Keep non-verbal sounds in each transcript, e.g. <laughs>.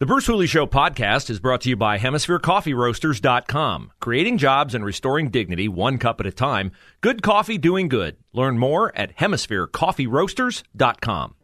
The Bruce Hooley Show podcast is brought to you by HemisphereCoffeeRoasters.com. Creating jobs and restoring dignity one cup at a time. Good coffee doing good. Learn more at HemisphereCoffeeRoasters.com.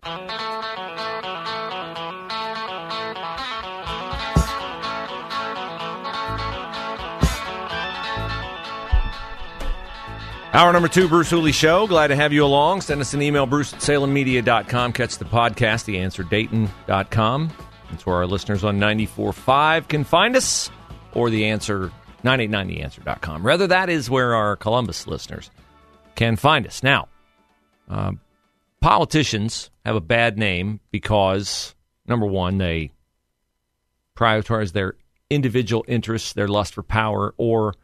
Hour number two, Bruce Hooley Show. Glad to have you along. Send us an email, bruce at salemmedia.com. Catch the podcast, theanswerdayton.com. That's where our listeners on 94.5 can find us, or the answer, 989theanswer.com. Rather, that is where our Columbus listeners can find us. Now, uh, politicians have a bad name because, number one, they prioritize their individual interests, their lust for power, or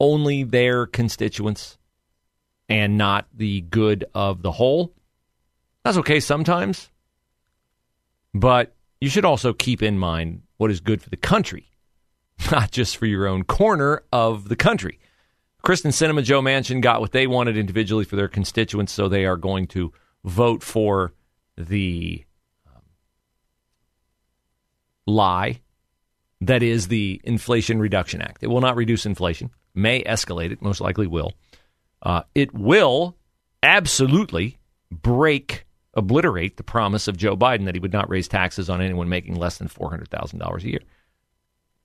only their constituents and not the good of the whole. That's okay sometimes, but you should also keep in mind what is good for the country, <laughs> not just for your own corner of the country. Kyrsten Sinema, Joe Manchin got what they wanted individually for their constituents, so they are going to vote for the um, lie that is the Inflation Reduction Act. It will not reduce inflation, may escalate it, most likely will. Uh, it will absolutely break, obliterate the promise of Joe Biden that he would not raise taxes on anyone making less than $400,000 a year.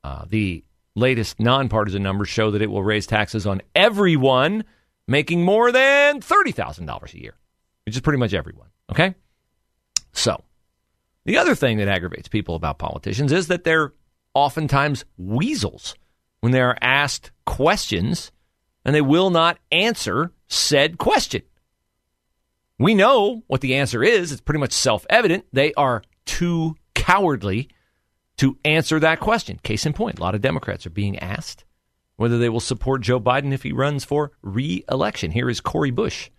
Uh, the latest nonpartisan numbers show that it will raise taxes on everyone making more than $30,000 a year, which is pretty much everyone. Okay? So, the other thing that aggravates people about politicians is that they're oftentimes weasels when they are asked questions and they will not answer said question. We know what the answer is. It's pretty much self evident. They are too cowardly to answer that question. Case in point, a lot of Democrats are being asked whether they will support Joe Biden if he runs for re election. Here is Cori Bush,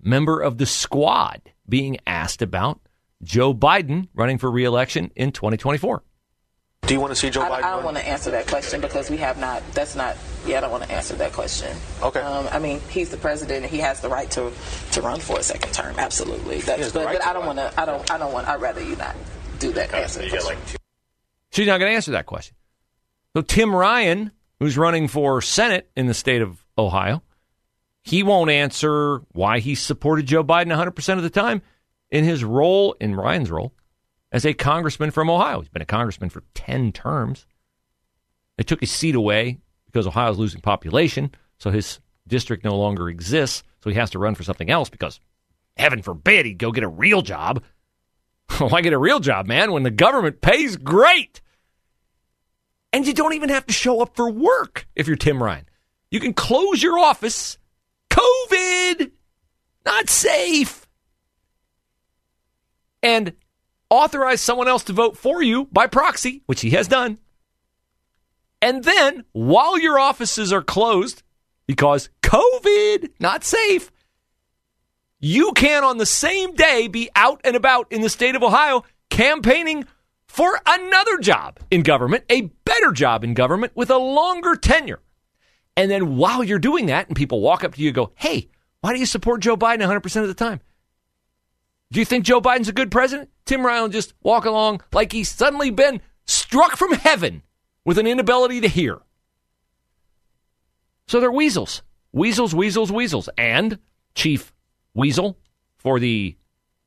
member of the squad, being asked about Joe Biden running for re election in 2024. Do you want to see Joe I, Biden? I don't want to answer that question because we have not. That's not. Yeah, I don't want to answer that question. Okay. Um, I mean, he's the president, and he has the right to to run for a second term. Absolutely. That's, has but, right but I don't want to. I don't. I don't want. I'd rather you not do that answer. the question. She's not going to answer that question. So Tim Ryan, who's running for Senate in the state of Ohio, he won't answer why he supported Joe Biden 100% of the time in his role, in Ryan's role, as a congressman from Ohio. He's been a congressman for 10 terms. They took his seat away because Ohio's losing population, so his district no longer exists, so he has to run for something else because, heaven forbid, he'd go get a real job. <laughs> Why get a real job, man, when the government pays great? And you don't even have to show up for work if you're Tim Ryan. You can close your office. COVID, not safe. And authorize someone else to vote for you by proxy, which he has done. And then, while your offices are closed because COVID, not safe, you can on the same day be out and about in the state of Ohio campaigning for another job in government, a better job in government with a longer tenure. And then while you're doing that, and people walk up to you and go, Hey, why do you support Joe Biden 100% of the time? Do you think Joe Biden's a good president? Tim Ryan just walk along like he's suddenly been struck from heaven with an inability to hear. So they're weasels. Weasels, weasels, weasels. And Chief Weasel for the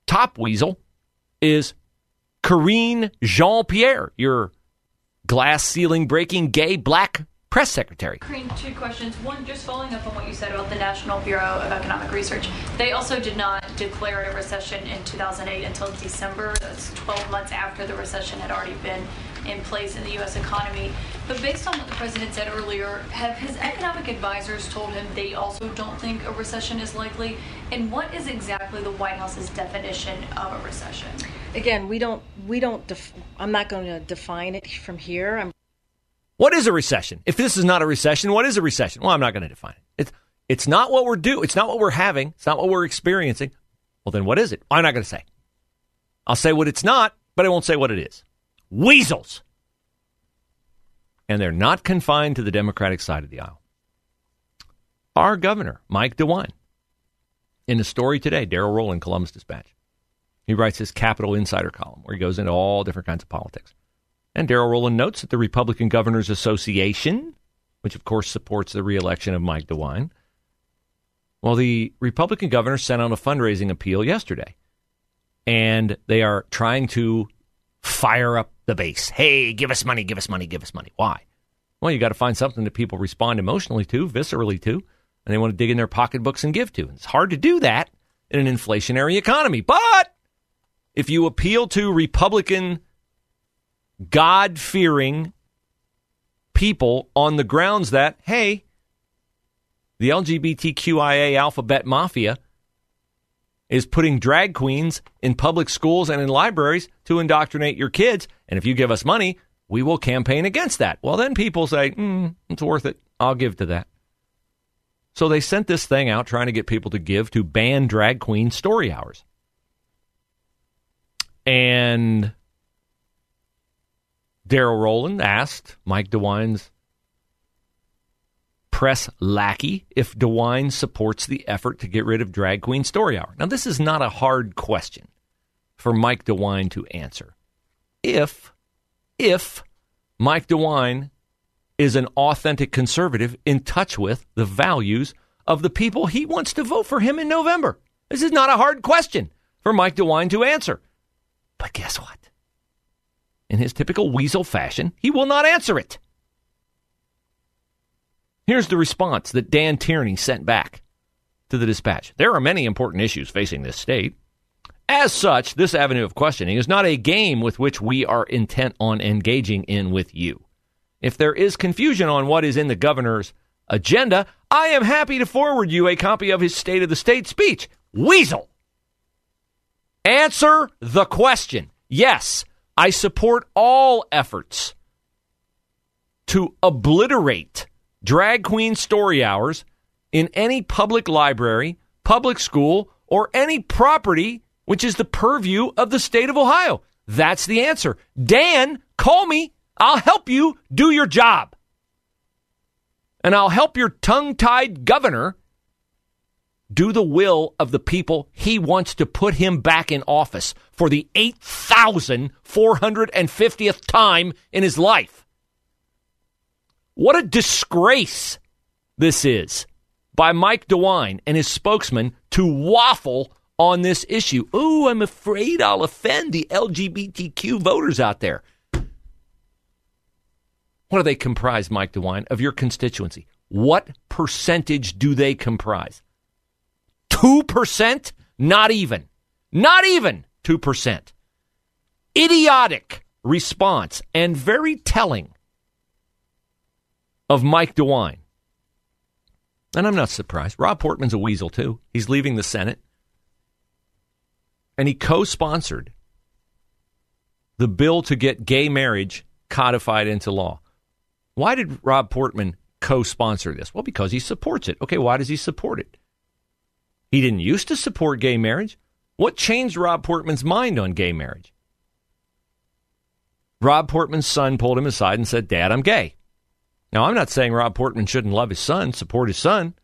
top weasel is Karine Jean Pierre, your glass ceiling breaking gay black press secretary. Karine, two questions. One, just following up on what you said about the National Bureau of Economic Research. They also did not declare a recession in 2008 until December. That's 12 months after the recession had already been in place in the U.S. economy. But based on what the president said earlier, have his economic advisors told him they also don't think a recession is likely? And what is exactly the White House's definition of a recession? again, we don't we don't. Def- I'm not going to define it from here. I'm What is a recession? If this is not a recession, what is a recession? Well, I'm not going to define it. It's it's not what we're doing. It's not what we're having. It's not what we're experiencing. Well, then what is it? I'm not going to say. I'll say what it's not, but I won't say what it is. Weasels. And they're not confined to the Democratic side of the aisle. Our governor, Mike DeWine, in a story today, Darrell Rowland, Columbus Dispatch, he writes his Capital Insider column where he goes into all different kinds of politics. And Darrell Rowland notes that the Republican Governors Association, which of course supports the reelection of Mike DeWine, well, the Republican governors sent out a fundraising appeal yesterday, and they are trying to fire up the base. Hey, give us money, give us money, give us money. Why? Well, you got to find something that people respond emotionally to, viscerally to, and they want to dig in their pocketbooks and give to. It's hard to do that in an inflationary economy. But if you appeal to Republican God fearing people on the grounds that, hey, the LGBTQIA alphabet mafia is putting drag queens in public schools and in libraries to indoctrinate your kids. And if you give us money, we will campaign against that. Well, then people say, mm, it's worth it. I'll give to that. So they sent this thing out trying to get people to give to ban drag queen story hours. And Darrell Rowland asked Mike DeWine's press lackey if DeWine supports the effort to get rid of Drag Queen Story Hour. Now, this is not a hard question for Mike DeWine to answer. If, if Mike DeWine is an authentic conservative in touch with the values of the people he wants to vote for him in November. This is not a hard question for Mike DeWine to answer. But guess what? In his typical weasel fashion, he will not answer it. Here's the response that Dan Tierney sent back to the dispatch. There are many important issues facing this state. As such, this avenue of questioning is not a game with which we are intent on engaging in with you. If there is confusion on what is in the governor's agenda, I am happy to forward you a copy of his State of the State speech. Weasel! Answer the question. Yes, I support all efforts to obliterate drag queen story hours in any public library, public school, or any property which is the purview of the state of Ohio. That's the answer. Dan, call me. I'll help you do your job. And I'll help your tongue tied governor do the will of the people he wants to put him back in office for the 8,450th time in his life. What a disgrace this is by Mike DeWine and his spokesman to waffle on this issue. Ooh, I'm afraid I'll offend the LGBTQ voters out there. What do they comprise, Mike DeWine, of your constituency? What percentage do they comprise? 2%? Not even. Not even 2%. Idiotic response and very telling of Mike DeWine. And I'm not surprised. Rob Portman's a weasel, too. He's leaving the Senate. And he co sponsored the bill to get gay marriage codified into law. Why did Rob Portman co sponsor this? Well, because he supports it. Okay, why does he support it? He didn't used to support gay marriage. What changed Rob Portman's mind on gay marriage? Rob Portman's son pulled him aside and said, Dad, I'm gay. Now, I'm not saying Rob Portman shouldn't love his son, support his son.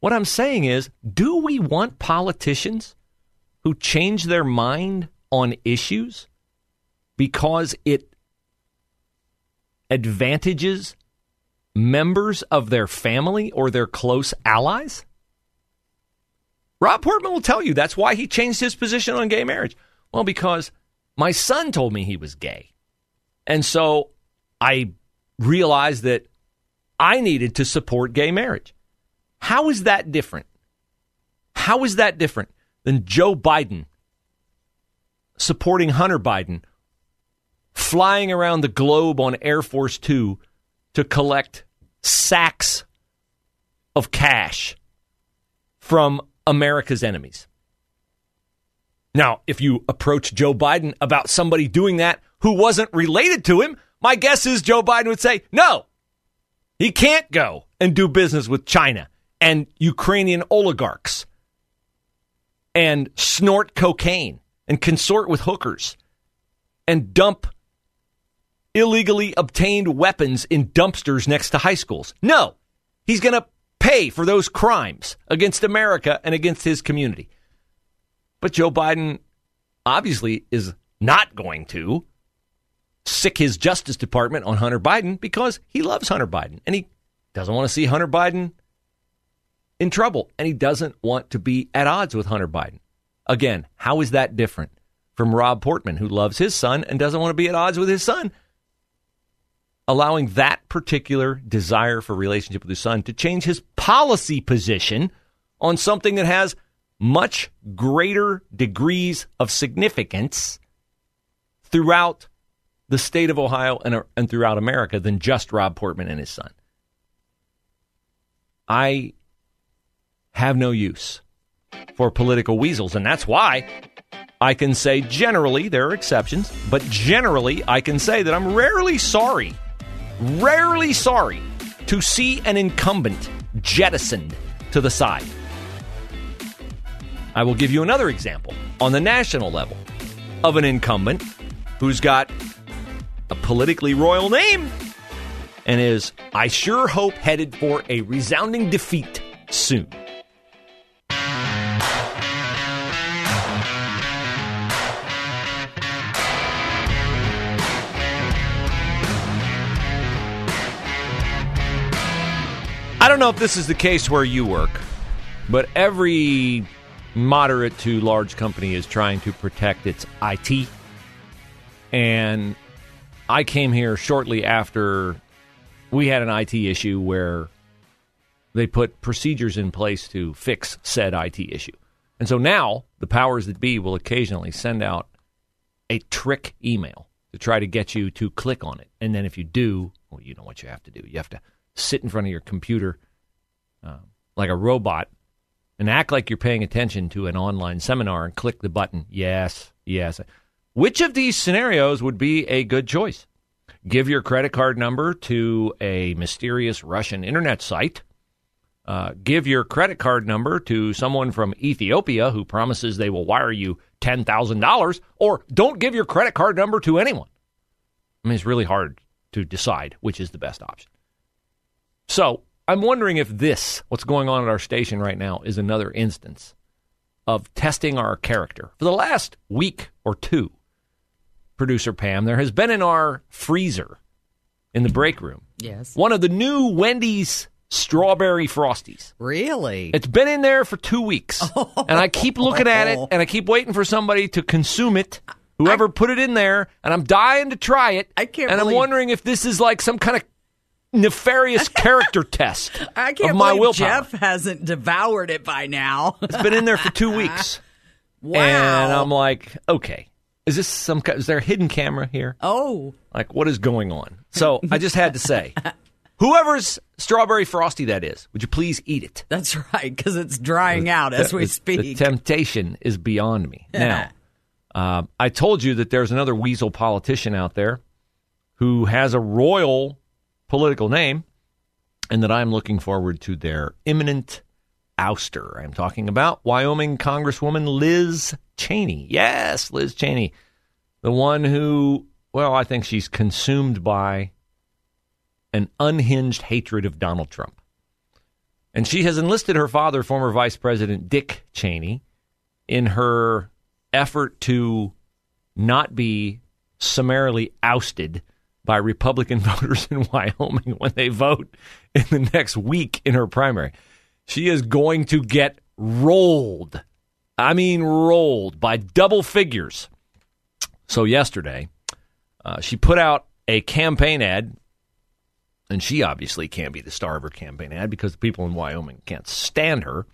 What I'm saying is, do we want politicians who change their mind on issues because it advantages members of their family or their close allies? Rob Portman will tell you that's why he changed his position on gay marriage. Well, because my son told me he was gay. And so I realized that I needed to support gay marriage. How is that different? How is that different than Joe Biden supporting Hunter Biden flying around the globe on Air Force Two to collect sacks of cash from America's enemies? Now, if you approach Joe Biden about somebody doing that who wasn't related to him, my guess is Joe Biden would say, no, he can't go and do business with China and Ukrainian oligarchs and snort cocaine and consort with hookers and dump illegally obtained weapons in dumpsters next to high schools. No, he's going to pay for those crimes against America and against his community. But Joe Biden obviously is not going to sic his Justice Department on Hunter Biden because he loves Hunter Biden and he doesn't want to see Hunter Biden in trouble and he doesn't want to be at odds with Hunter Biden. Again, how is that different from Rob Portman, who loves his son and doesn't want to be at odds with his son? Allowing that particular desire for relationship with his son to change his policy position on something that has much greater degrees of significance throughout the state of Ohio and, and throughout America than just Rob Portman and his son. I have no use for political weasels, and that's why I can say generally there are exceptions, but generally I can say that I'm rarely sorry, rarely sorry to see an incumbent jettisoned to the side. I will give you another example on the national level of an incumbent who's got a politically royal name and is, I sure hope, headed for a resounding defeat soon. I don't know if this is the case where you work, but every moderate to large company is trying to protect its IT. And I came here shortly after we had an IT issue where they put procedures in place to fix said IT issue. And so now the powers that be will occasionally send out a trick email to try to get you to click on it. And then if you do, well, you know what you have to do. You have to sit in front of your computer uh, like a robot and act like you're paying attention to an online seminar and click the button. Yes, yes. Which of these scenarios would be a good choice? Give your credit card number to a mysterious Russian internet site. Uh, give your credit card number to someone from Ethiopia who promises they will wire you $10,000, or don't give your credit card number to anyone. I mean, it's really hard to decide which is the best option. So I'm wondering if this, what's going on at our station right now, is another instance of testing our character. For the last week or two, producer Pam, there has been in our freezer in the break room. Yes. One of the new Wendy's strawberry frosties. Really? It's been in there for two weeks. <laughs> and I keep looking at it and I keep waiting for somebody to consume it. Whoever I, put it in there, and I'm dying to try it. I can't. And believe... I'm wondering if this is like some kind of nefarious <laughs> character test I can't of my believe willpower. Jeff hasn't devoured it by now. it's been in there for two <laughs> weeks. wow. And I'm like, okay, is this some? Is there a hidden camera here? Oh, like what is going on? So I just had to say, <laughs> whoever's strawberry frosty that is, would you please eat it? That's right, because it's drying out as we the, speak. The temptation is beyond me. now, uh, I told you that there's another weasel politician out there who has a royal political name, and that I'm looking forward to their imminent ouster. I'm talking about Wyoming Congresswoman Liz Cheney. Yes, Liz Cheney, the one who, well, I think she's consumed by an unhinged hatred of Donald Trump. And she has enlisted her father, former Vice President Dick Cheney, in her effort to not be summarily ousted by Republican <laughs> voters in Wyoming when they vote in the next week in her primary. She is going to get rolled. I mean, rolled by double figures. So, yesterday, uh, she put out a campaign ad, and she obviously can't be the star of her campaign ad because the people in Wyoming can't stand her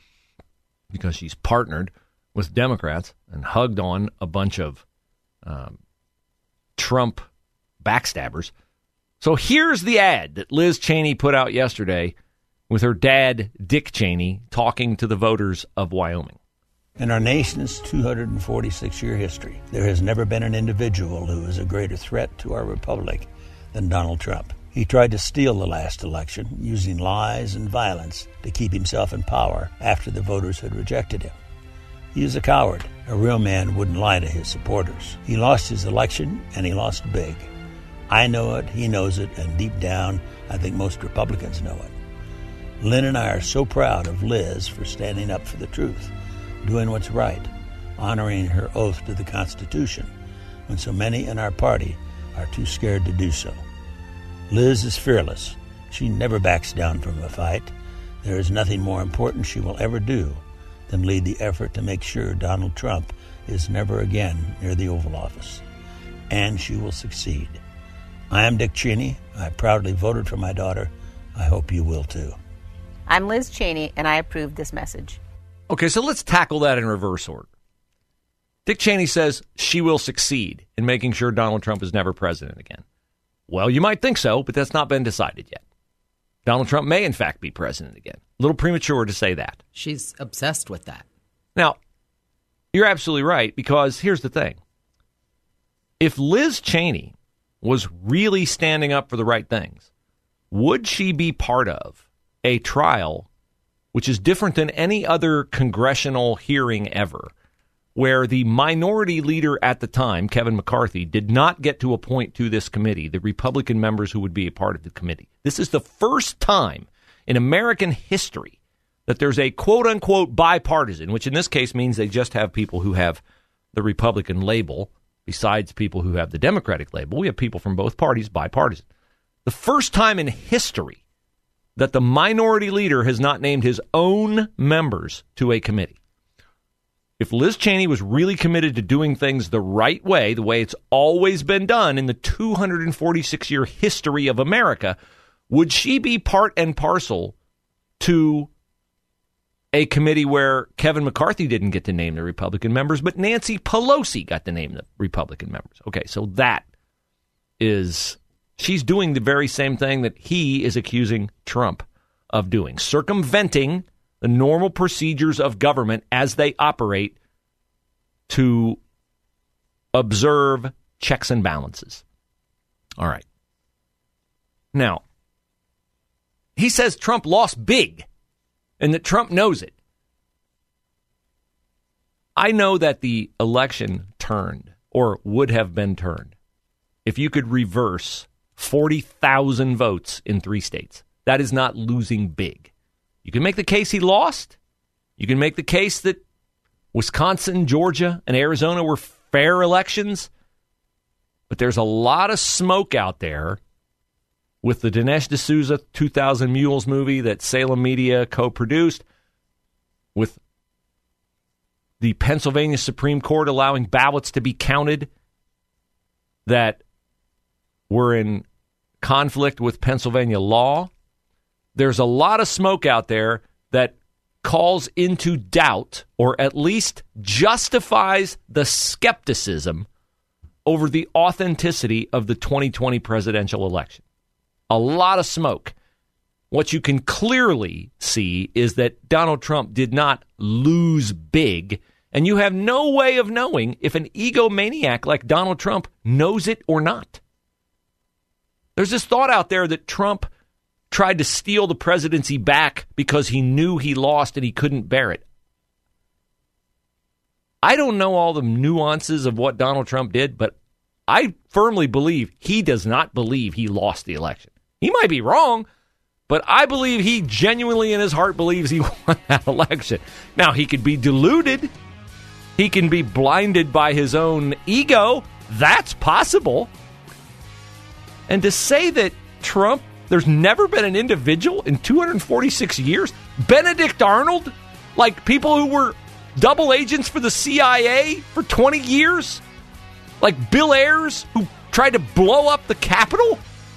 because she's partnered with Democrats and hugged on a bunch of um, Trump backstabbers. So here's the ad that Liz Cheney put out yesterday with her dad, Dick Cheney, talking to the voters of Wyoming. In our nation's 246 year history, there has never been an individual who is a greater threat to our republic than Donald Trump. He tried to steal the last election using lies and violence to keep himself in power after the voters had rejected him. He is a coward. A real man wouldn't lie to his supporters. He lost his election, and he lost big. I know it, he knows it, and deep down, I think most Republicans know it. Lynne and I are so proud of Liz for standing up for the truth, doing what's right, honoring her oath to the Constitution, when so many in our party are too scared to do so. Liz is fearless. She never backs down from a fight. There is nothing more important she will ever do than lead the effort to make sure Donald Trump is never again near the Oval Office. And she will succeed. I am Dick Cheney. I proudly voted for my daughter. I hope you will too. I'm Liz Cheney, and I approve this message. Okay, so let's tackle that in reverse order. Dick Cheney says she will succeed in making sure Donald Trump is never president again. Well, you might think so, but that's not been decided yet. Donald Trump may, in fact, be president again. A little premature to say that. She's obsessed with that. Now, you're absolutely right because here's the thing. If Liz Cheney was really standing up for the right things, would she be part of a trial which is different than any other congressional hearing ever, where the minority leader at the time, Kevin McCarthy, did not get to appoint to this committee the Republican members who would be a part of the committee? This is the first time in American history that there's a quote unquote bipartisan, which in this case means they just have people who have the Republican label, besides people who have the Democratic label. We have people from both parties, bipartisan. The first time in history that the minority leader has not named his own members to a committee. If Liz Cheney was really committed to doing things the right way, the way it's always been done in the 246 year history of America, would she be part and parcel to a committee where Kevin McCarthy didn't get to name the Republican members, but Nancy Pelosi got to name the Republican members? Okay, so that is she's doing the very same thing that he is accusing Trump of doing, circumventing the normal procedures of government as they operate to observe checks and balances. All right. Now, he says Trump lost big and that Trump knows it. I know that the election turned or would have been turned if you could reverse 40,000 votes in three states. That is not losing big. You can make the case he lost. You can make the case that Wisconsin, Georgia, and Arizona were fair elections. But there's a lot of smoke out there with the Dinesh D'Souza 2000 Mules movie that Salem Media co produced, with the Pennsylvania Supreme Court allowing ballots to be counted that were in conflict with Pennsylvania law. There's a lot of smoke out there that calls into doubt or at least justifies the skepticism over the authenticity of the 2020 presidential election. A lot of smoke. What you can clearly see is that Donald Trump did not lose big, and you have no way of knowing if an egomaniac like Donald Trump knows it or not. There's this thought out there that Trump tried to steal the presidency back because he knew he lost and he couldn't bear it. I don't know all the nuances of what Donald Trump did, but I firmly believe he does not believe he lost the election. He might be wrong, but I believe he genuinely in his heart believes he <laughs> won that election. Now, he could be deluded, he can be blinded by his own ego. That's possible. And to say that Trump, there's never been an individual in 246 years, Benedict Arnold, like people who were double agents for the CIA for 20 years, like Bill Ayers, who tried to blow up the Capitol.